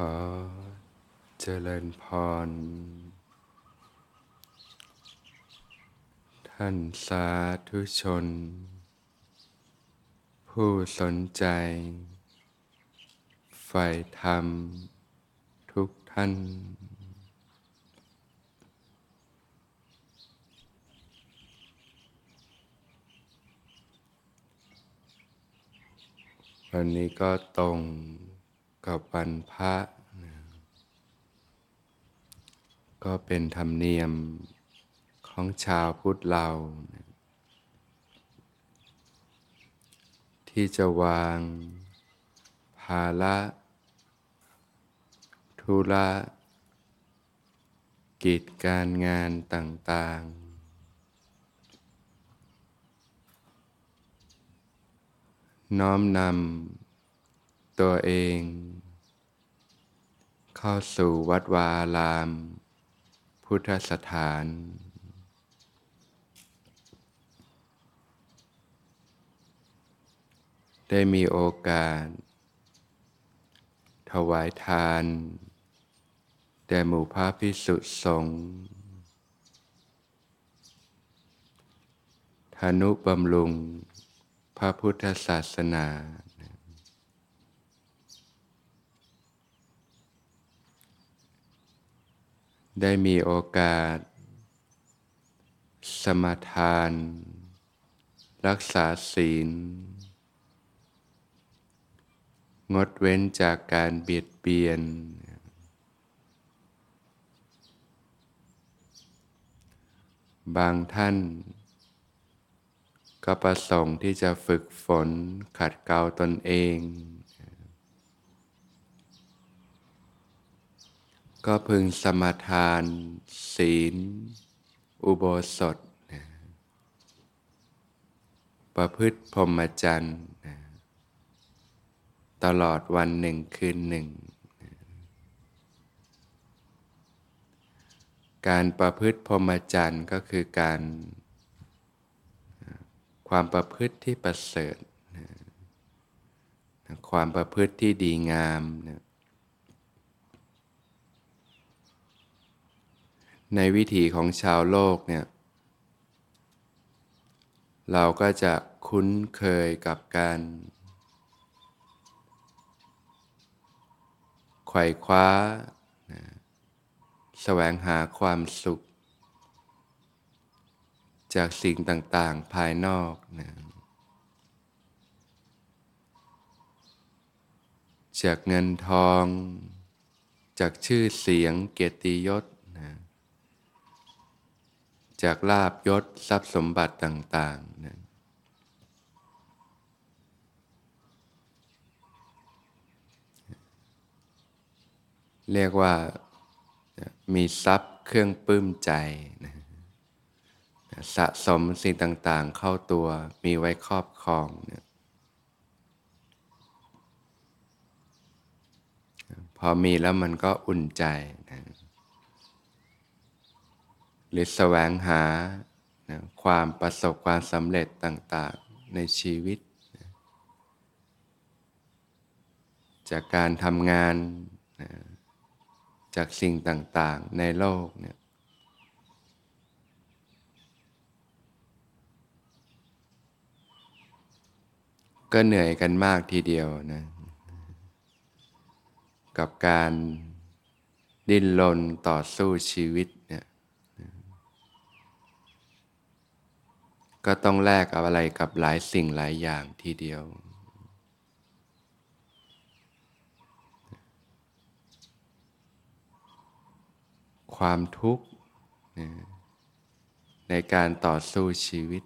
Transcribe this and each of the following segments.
อเจริญพร ท่านสาธุชน ผู้สนใจใฝ่ธรรม ทุกท่าน วันนี้ก็ตรง กับวันพระนะก็เป็นธรรมเนียมของชาวพุทธเรานะที่จะวางภาระธุระกิจการงานต่าง ๆ น้อมนำตัวเอง เข้าสู่วัดวาอาราม พุทธสถาน ได้มีโอกาส ถวายทาน แด่หมู่พระพิสุสงฆ์ธนุบำรุงพระพุทธศาสนา ได้มีโอกาส สมาทาน รักษาศีล งดเว้นจากการเบียดเบียน บางท่าน ก็ประสงค์ที่จะฝึกฝนขัดเกลาตนเอง ก็พึงสมทาน ศีล อุโบสถนะประพฤติพรหมจรรย์นะตลอดวันหนึ่งคืนหนึ่งนะการประพฤติพรหมจรรย์ก็คือการความประพฤติที่ประเสริฐนะความประพฤติที่ดีงามนะ ในวิถีของชาวโลกเนี่ยเราก็จะคุ้นเคยกับการไขว่คว้านะแสวงหาความสุข จากสิ่งต่าง ๆ ภายนอกนะจากเงินทอง จากชื่อเสียงเกียรติยศ จากลาบยศทรัพย์สมบัติต่างๆนะเรียกว่ามีทรัพย์เครื่องปลื้มใจนะสะสมสิ่งต่างๆ เข้าตัวมีไว้ครอบครองนะพอมีแล้วมันก็อุ่นใจนะ หรือแสวงหานะความประสบความสำเร็จต่างๆในชีวิตนะจากการทำงานนะจากสิ่งต่างๆในโลกเนี่ยก็เหนื่อยกันมากทีเดียวนะ กับการดิ้นรนต่อสู้ชีวิตเนี่ย ก็ต้องแลกกับอะไรกับหลายสิ่งหลายอย่างทีเดียว ความทุกข์ในการต่อสู้ชีวิต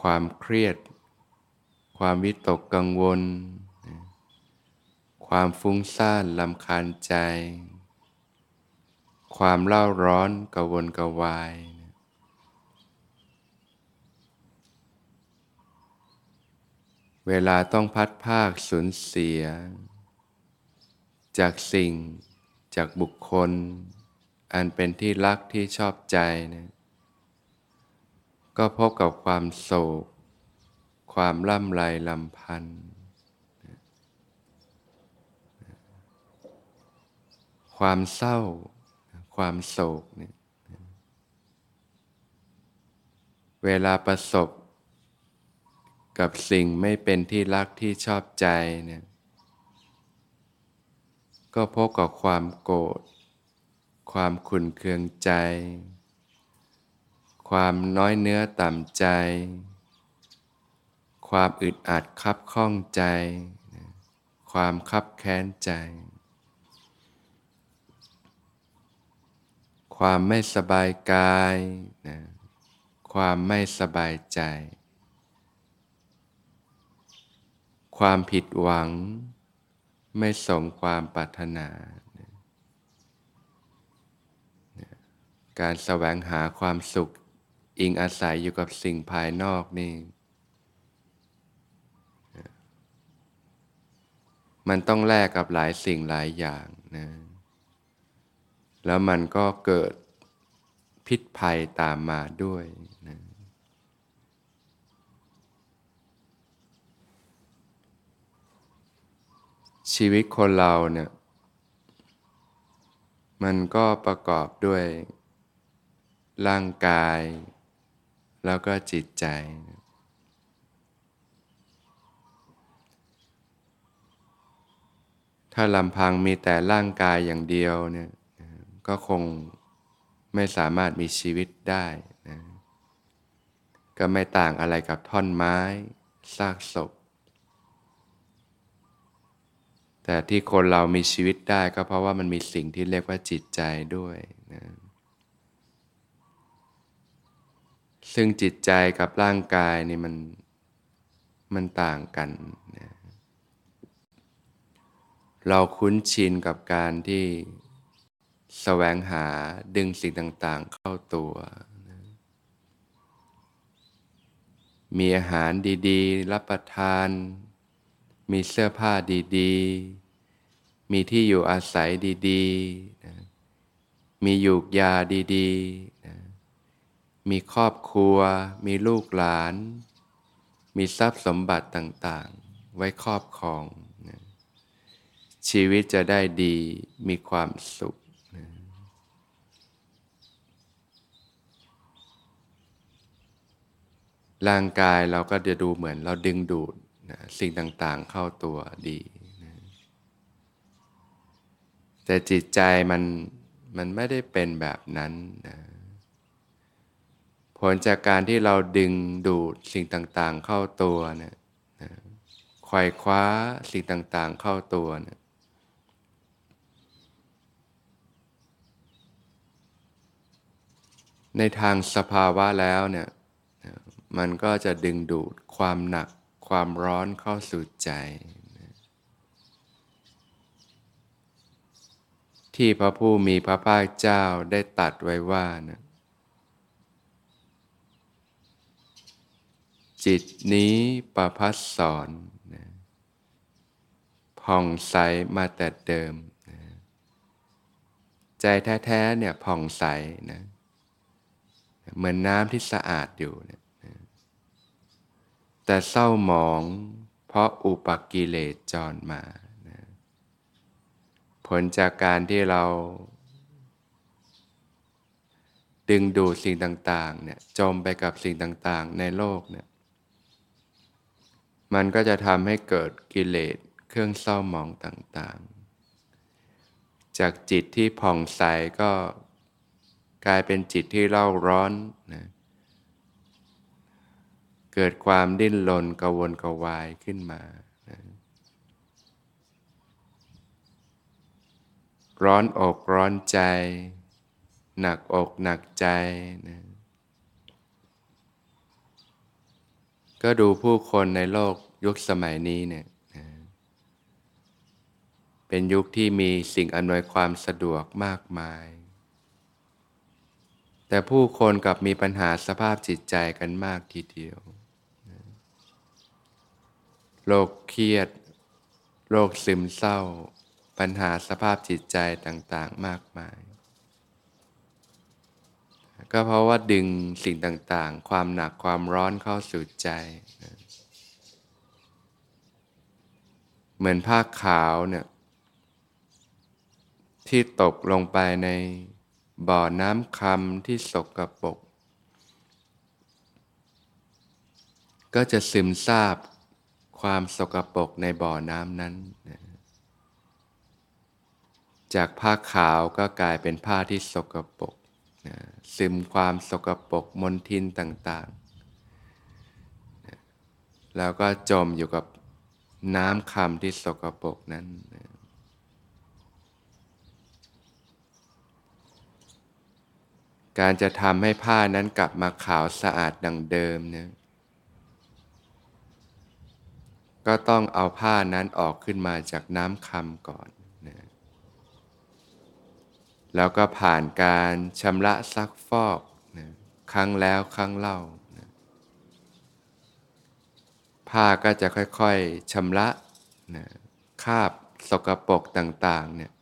ความเครียด ความวิตกกังวล ความฟุ้งซ่านลำคาญใจ ความเล่าร้อนกระวนกระวายนะ เวลาต้องพัดภาคสูญเสีย จากสิ่งจากบุคคล อันเป็นที่รักที่ชอบใจนะก็พบกับความโศก ความล่ำไรลำพันธ์ความเศร้า ความโศกเนี่ยเวลาประสบ กับสิ่งไม่เป็นที่รักที่ชอบใจเนี่ยก็พบกับความโกรธ ความขุนเคืองใจ ความน้อยเนื้อต่ำใจ ความอึดอัดคับข้องใจ ความคับแค้นใจ ความไม่สบายกายนะความไม่สบายใจ ความผิดหวัง ไม่สมความปรารถนา การแสวงหาความสุข อิงอาศัยอยู่กับสิ่งภายนอกนี่ มันต้องแลกกับหลายสิ่งหลายอย่างนะ แล้วมันก็เกิดพิษภัยตามมาด้วย ชีวิตคนเราเนี่ย มันก็ประกอบด้วย ร่างกาย แล้วก็จิตใจ ถ้าลำพังมีแต่ร่างกายอย่างเดียวเนี่ย ก็คงไม่สามารถมีชีวิตได้นะก็ไม่ต่างอะไรกับท่อนไม้ ซากศพ แต่ที่คนเรามีชีวิตได้ก็เพราะว่ามันมีสิ่งที่เรียกว่าจิตใจด้วยนะซึ่งจิตใจกับร่างกายนี่มันมันต่างกันนะเราคุ้นชินกับการที่แสวงหาดึงสิ่งต่าง ๆ เข้าตัวมีอาหารดี ๆ รับประทาน มีเสื้อผ้าดีๆ มีที่อยู่อาศัยดีๆมียูกยาดีๆมีครอบครัว มีลูกหลาน มีทรัพย์สมบัติต่างๆ ไว้ครอบครองชีวิตจะได้ดีมีความสุขร่างกายเราก็จะดูเหมือนเราดึงดูด นะสิ่งต่างๆเข้าตัวดีนะแต่จิตใจมันมันไม่ได้เป็นแบบนั้นนะผลจากการที่เราดึงดูดสิ่งต่างๆเข้าตัวเนะนะควายคว้าสิ่งต่างๆเข้าตัวนะในทางสภาวะแล้วเนี่ยมันก็จะดึงดูดความหนัก ความร้อนเข้าสู่ใจ ที่พระผู้มีพระภาคเจ้าได้ตัดไว้ว่านะจิตนี้ประพัสสอนนะผ่องใสมาแต่เดิมนะใจแท้ๆเนี่ยผ่องใสนะเหมือนน้ำที่สะอาดอยู่นะ แต่เศร้าหมอง เพราะอุปกิเลสจรมานะผลจากการที่เรา ดึงดูดสิ่งต่างๆเนี่ยจมไปกับสิ่งต่างๆ ในโลกเนี่ยมันก็จะทำให้เกิดกิเลสเครื่องเศร้าหมองต่างๆ จากจิตที่ผ่องใสก็กลายเป็นจิตที่เล่าร้อนนะ เกิดความดิ้นรนกวนกวายขึ้นมาร้อนอกร้อนใจ หนักอกหนักใจนะก็ดูผู้คนในโลกยุคสมัยนี้เนี่ยนะเป็นยุคที่มีสิ่งอำนวยความสะดวกมากมาย แต่ผู้คนกับมีปัญหาสภาพจิตใจกันมากทีเดียว โรคเครียด โรคซึมเศร้า ปัญหาสภาพจิตใจต่างๆมากมาย ก็เพราะว่าดึงสิ่งต่างๆ ความหนักความร้อนเข้าสู่ใจ เหมือนผ้าขาวเนี่ยที่ตกลงไปในบ่อน้ำคำที่สกรปรกก็จะซึมซาบ ความสกรปรกในบ่อน้ำนั้น จากผ้าขาวก็กลายเป็นผ้าที่สกรปรกนะซึมความสกรปรกมลทินต่างๆนะแล้วก็จมอยู่กับน้ำคำที่สกรปรกนั้นนะการจะทำให้ผ้านั้นกลับมาขาวสะอาดดังเดิมเนี่ย ก็ต้องเอาผ้านั้นออกขึ้นมาจากน้ำคำก่อนนะแล้วก็ผ่านการชำระซักฟอกนะครั้งแล้วครั้งเล่านะผ้าก็จะค่อยๆชำระนะคาบสกรปรกต่างๆเนี่ย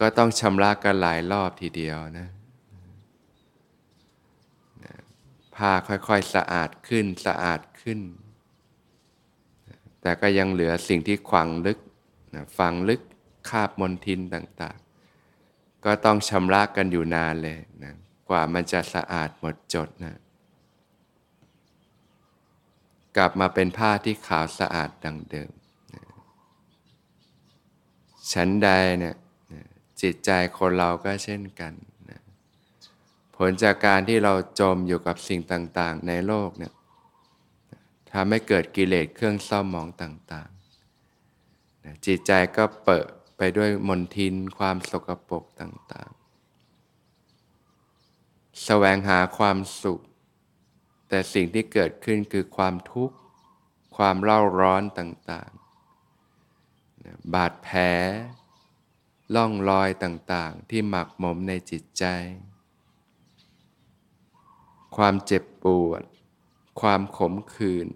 ก็ต้องชำระกันหลายรอบทีเดียวนะผ้าค่อยๆสะอาดขึ้นสะอาดขึ้น แต่ก็ยังเหลือสิ่งที่ขวางลึกนะฝังลึกคาบมนทินต่างๆ ก็ต้องชำระกันอยู่นานเลยนะกว่ามันจะสะอาดหมดจดนะกลับมาเป็นผ้าที่ขาวสะอาดดังเดิมนะชั้นใดเนี่ยจิตใจคนเราก็เช่นกันนะผลจากการที่เราจมอยู่กับสิ่งต่าง ๆ ในโลกเนี่ย ทำให้เกิดกิเลสเครื่องเศร้าหมองต่างๆจิตใจก็เปิดไปด้วยมนทินความสกปรกต่างๆ แสวงหาความสุข แต่สิ่งที่เกิดขึ้นคือความทุกข์ ความเล่าร้อนต่างๆบาดแผลล่องรอยต่างๆ ที่หมักหมมในจิตใจ ความเจ็บปวด ความขมขื่น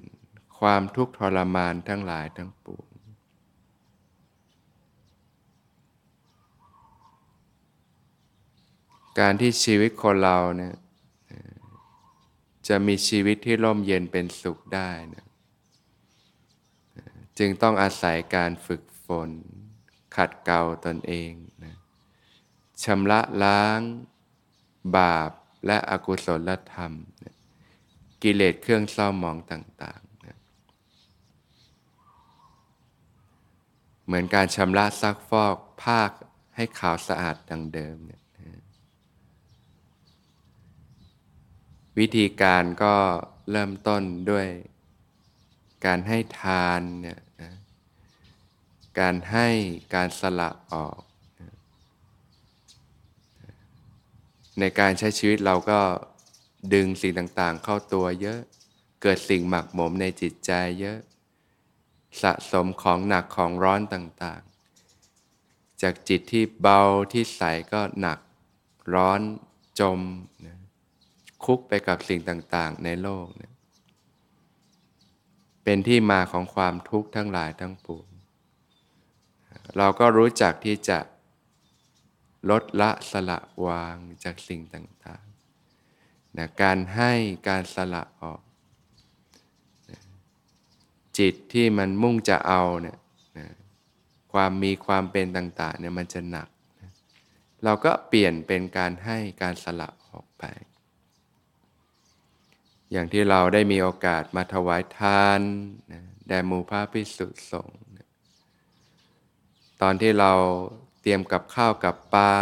ความทุกข์ทรมานทั้งหลายทั้งปวงการที่ชีวิตคนเราเนี่ยจะมีชีวิตที่ร่มเย็นเป็นสุขได้นะจึงต้องอาศัยการฝึกฝน ขัดเกลาตนเองนะชำระล้าง บาปและอกุศลธรรมนะ กิเลสเครื่องเศร้าหมองต่างๆนะเหมือนการชำระซักฟอกภาคให้ขาวสะอาดดังเดิมเนี่ยวิธีการก็เริ่มต้นด้วยการให้ทานเนี่ยนะการให้การสละออก ในการใช้ชีวิตเราก็ ดึงสิ่งต่างๆ เข้าตัวเยอะ เกิดสิ่งหมักหมมในจิตใจเยอะ สะสมของหนักของร้อนต่างๆ จากจิตที่เบาที่ใสก็หนักร้อนจมนะคุกไปกับสิ่งต่างๆ ในโลกนะเป็นที่มาของความทุกข์ทั้งหลายทั้งปวง เราก็รู้จักที่จะลดละสละวางจากสิ่งต่าง นะการให้การสละออกนะจิตที่มันมุ่งจะเอาเนี่ยนะความมีความเป็นต่างๆเนี่ยมันจะหนักนะเราก็เปลี่ยนเป็นการให้การสละออกไป อย่างที่เราได้มีโอกาสมาถวายทานนะแด่มูพระพิสุสงฆ์ตอนที่เราเตรียมกับข้าวกับปลา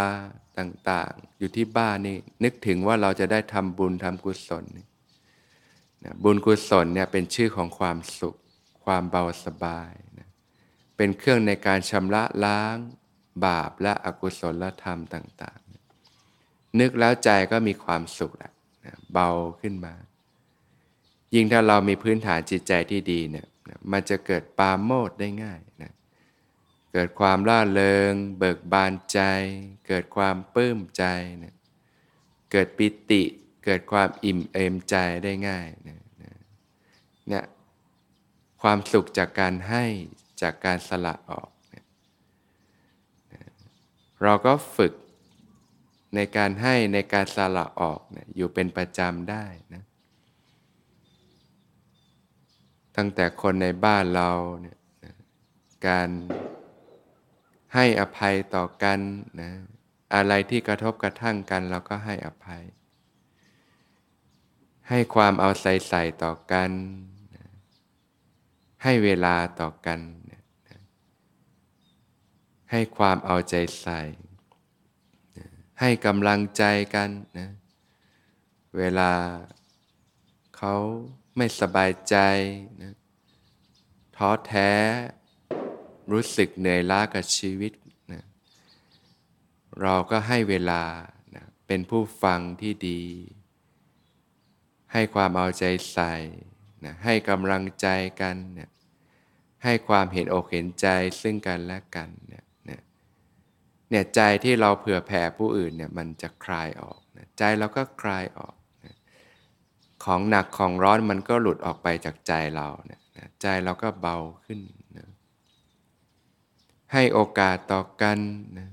ต่างๆ อยู่ที่บ้านนี่นึกถึงว่าเราจะได้ทำบุญทำกุศลนะบุญกุศลเนี่ยเป็นชื่อของความสุข ความเบาสบายนะเป็นเครื่องในการชำระล้าง บาปและอกุศลธรรมต่างๆ นึกแล้วใจก็มีความสุขแหละนะเบาขึ้นมา ยิ่งถ้าเรามีพื้นฐานจิตใจที่ดีเนี่ยมันจะเกิดปาโมดได้ง่ายนะเเกิดความล่าเริง เบิกบานใจ เกิดความปลื้มใจเนี่ยเกิดปิติ เกิดความอิ่มเอมใจได้ง่ายเนี่ยเนี่ยความสุขจากการให้จากการสละออกเนี่ยเราก็ฝึกในการให้ในการสละออกเนี่ยอยู่เป็นประจำได้นะตั้งแต่คนในบ้านเราเนี่ยการ ให้อภัยต่อกันนะอะไรที่กระทบกระทั่งกันเราก็ให้อภัย ให้ความเอาใส่ใส่ต่อกัน ให้เวลาต่อกัน ให้ความเอาใจใส่ ให้กำลังใจกันนะเวลาเขาไม่สบายใจนะท้อแท้ รู้สึกเหนื่อยล้ากับชีวิตนะเราก็ให้เวลานะเป็นผู้ฟังที่ดี ให้ความเอาใจใส่นะให้กำลังใจกันนะให้ความเห็นอกเห็นใจซึ่งกันและกันเนี่ยเนี่ยใจที่เราเผื่อแผ่ผู้อื่นเนี่ยมันจะคลายออกนะใจเราก็คลายออกนะของหนักของร้อนมันก็หลุดออกไปจากใจเราเนี่ยนะใจเราก็เบาขึ้น ให้โอกาสต่อกันนะ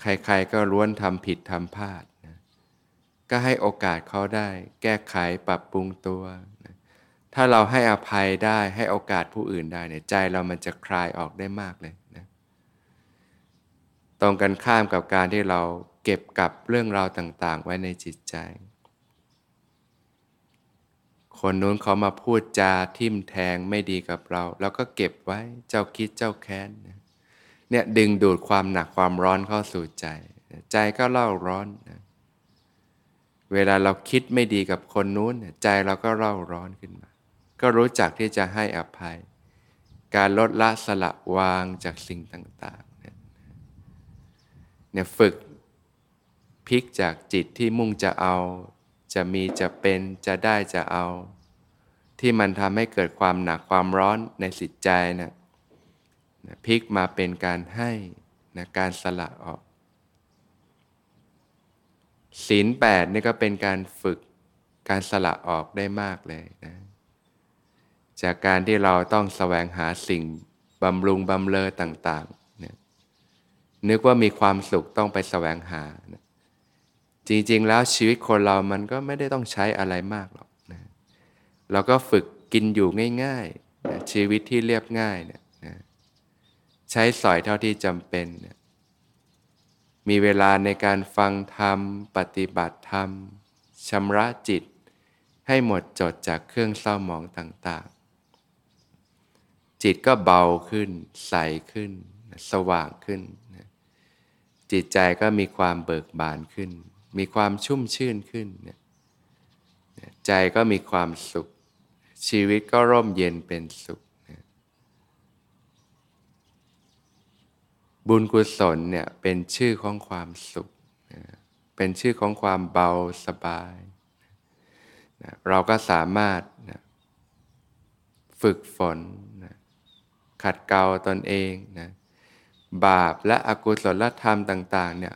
ใครๆก็ล้วนทำผิดทำพลาดนะก็ให้โอกาสเขาได้ แก้ไขปรับปรุงตัวนะถ้าเราให้อภัยได้ให้โอกาสผู้อื่นได้เนี่ยใจเรามันจะคลายออกได้มากเลยนะตรงกันข้ามกับการที่เราเก็บกับเรื่องราวต่าง ๆ ไว้ในจิตใจ คนนู้นเขามาพูดจาทิ่มแทงไม่ดีกับเรา แล้วก็เก็บไว้เจ้าคิดเจ้าแค้นเนี่ยดึงดูดความหนักความร้อนเข้าสู่ใจ ใจก็เล่าร้อนนะเวลาเราคิดไม่ดีกับคนนู้น ใจเราก็เล่าร้อนขึ้นมา ก็รู้จักที่จะให้อภัย การลดละสละวางจากสิ่งต่างๆเนี่ยฝึกพลิกจากจิตที่มุ่งจะเอา จะมีจะเป็นจะได้จะเอา ที่มันทำให้เกิดความหนักความร้อนในจิตใจนะพลิกมาเป็นการให้นะการสละออกศีลแปดนี่ก็เป็นการฝึกการสละออกได้มากเลยนะจากการที่เราต้องแสวงหาสิ่งบำรุงบำเลอต่างๆนึกว่ามีความสุขต้องไปแสวงหานะ จริงๆ แล้วชีวิตคนเรามันก็ไม่ได้ต้องใช้อะไรมากหรอกนะเราก็ฝึกกินอยู่ง่ายๆนะชีวิตที่เรียบง่ายเนี่ยนะใช้สอยเท่าที่จำเป็นนะมีเวลาในการฟังธรรม ปฏิบัติธรรมชำระจิต ให้หมดจดจากเครื่องเศร้าหมองต่างๆ จิตก็เบาขึ้น ใสขึ้น สว่างขึ้น จิตใจก็มีความเบิกบานขึ้น มีความชุ่มชื่นขึ้นเนี่ยใจก็มีความสุข ชีวิตก็ร่มเย็นเป็นสุข บุญกุศลเนี่ยเป็นชื่อของความสุข เป็นชื่อของความเบาสบาย เราก็สามารถฝึกฝน ขัดเกลาตนเองนะบาปและอกุศลธรรมต่าง ๆ เนี่ย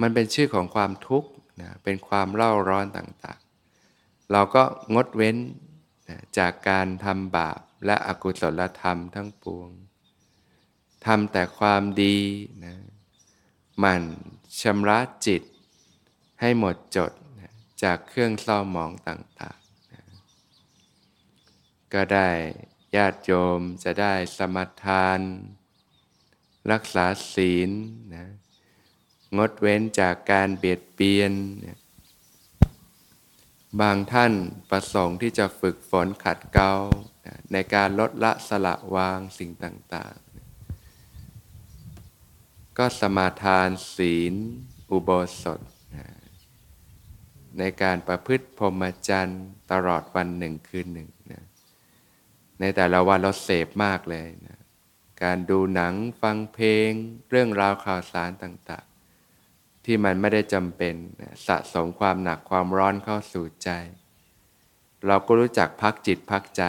มันเป็นชื่อของความทุกข์นะเป็นความเล่าร้อนต่างๆ เราก็งดเว้นนะจากการทำบาปและอกุศลธรรมทั้งปวงทำแต่ความดีนะมันชำระจิตให้หมดจดนะจากเครื่องเศร้าหมองต่างๆนะก็ได้ญาติโยมจะได้สมทาน รักษาศีลนะ งดเว้นจากการเบียดเบียน บางท่านประสงค์ที่จะฝึกฝนขัดเกลาในการลดละสละวางสิ่งต่างๆ ก็สมาทานศีล อุโบสถ ในการประพฤติพรหมจรรย์ตลอดวันหนึ่งคืนหนึ่งนะในแต่ละวันเราเสพมากเลยนะการดูหนังฟังเพลง เรื่องราวข่าวสารต่าง ที่มันไม่ได้จำเป็นสะสมความหนักความร้อนเข้าสู่ใจ เราก็รู้จักพักจิตพักใจ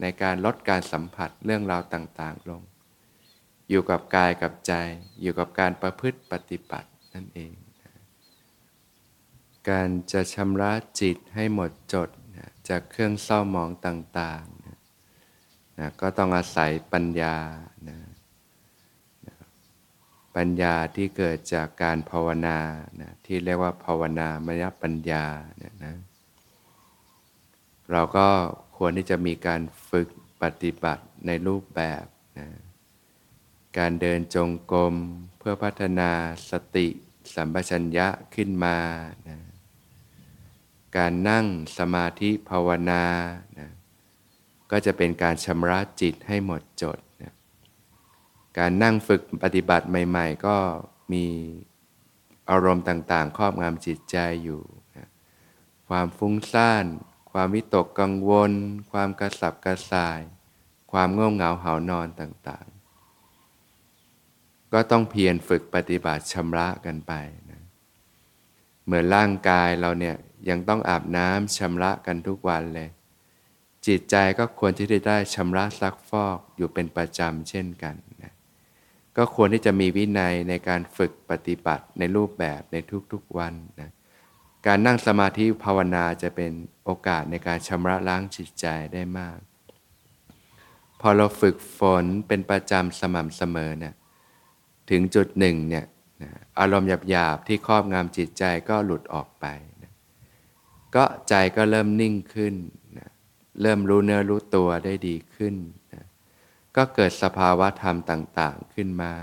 ในการลดการสัมผัสเรื่องราวต่างๆลง อยู่กับกายกับใจ อยู่กับการประพฤติปฏิบัตินั่นเอง การจะชำระจิตให้หมดจดจากเครื่องเศร้าหมองต่างนะก็ต้องอาศัยปัญญานะ ปัญญาที่เกิดจากการภาวนานะที่เรียกว่าภาวนามยปัญญาเนี่ยนะเราก็ควรที่จะมีการฝึกปฏิบัติในรูปแบบนะการเดินจงกรมเพื่อพัฒนาสติสัมปชัญญะขึ้นมานะการนั่งสมาธิภาวนานะก็จะเป็นการชำระจิตให้หมดจด การนั่งฝึกปฏิบัติใหม่ ๆ ก็มีอารมณ์ต่างๆ ครอบงำจิตใจอยู่นะความฟุ้งซ่าน ความวิตกกังวล ความกระสับกระส่าย ความง่วงเหงาเหานอนต่างๆ ก็ต้องเพียรฝึกปฏิบัติชำระกันไปนะเหมือนร่างกายเราเนี่ยยังต้องอาบน้ำชำระกันทุกวันเลย จิตใจก็ควรที่จะได้ชำระซักฟอกอยู่เป็นประจำเช่นกัน ก็ควรที่จะมีวินัยในการฝึกปฏิบัติในรูปแบบในทุกๆวันนะการนั่งสมาธิภาวนาจะเป็นโอกาสในการชำระล้างจิตใจได้มาก พอเราฝึกฝนเป็นประจำสม่ำเสมอเนี่ยถึงจุดหนึ่งเนี่ยอารมณ์หยาบๆที่ครอบงำจิตใจก็หลุดออกไปนะก็ใจก็เริ่มนิ่งขึ้นนะเริ่มรู้เนื้อรู้ตัวได้ดีขึ้นนะ ก็เกิดสภาวะธรรมต่างๆขึ้นมา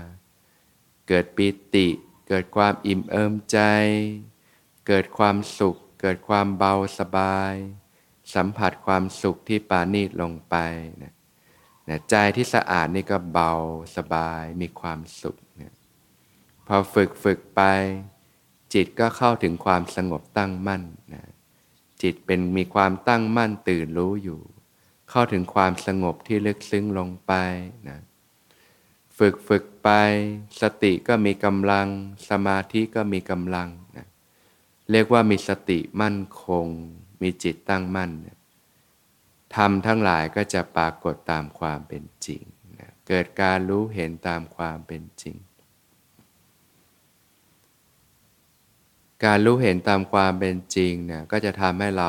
เกิดปิติ เกิดความอิ่มเอิมใจ เกิดความสุข เกิดความเบาสบาย สัมผัสความสุขที่ปานีตลงไปนะนะใจที่สะอาดนี่ก็เบาสบายมีความสุขนะพอฝึกฝึกไป จิตก็เข้าถึงความสงบตั้งมั่นนะจิตเป็นมีความตั้งมั่นตื่นรู้อยู่ เข้าถึงความสงบที่ลึกซึ้งลงไปนะฝึกฝึกไป สติก็มีกำลัง สมาธิก็มีกำลังนะเรียกว่ามีสติมั่นคง มีจิตตั้งมั่นนะธรรมทั้งหลายก็จะปรากฏตามความเป็นจริงนะเกิดการรู้เห็นตามความเป็นจริง การรู้เห็นตามความเป็นจริงเนี่ยก็จะทำให้เรา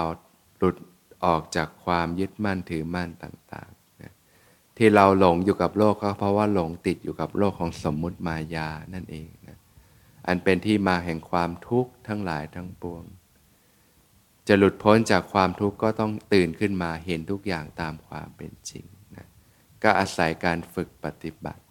หลุด ออกจากความยึดมั่นถือมั่นต่างๆนะที่เราหลงอยู่กับโลกก็เพราะว่าหลงติดอยู่กับโลกของสมมุติมายานั่นเองนะอันเป็นที่มาแห่งความทุกข์ทั้งหลายทั้งปวง จะหลุดพ้นจากความทุกข์ก็ต้องตื่นขึ้นมาเห็นทุกอย่างตามความเป็นจริงนะก็อาศัยการฝึกปฏิบัติ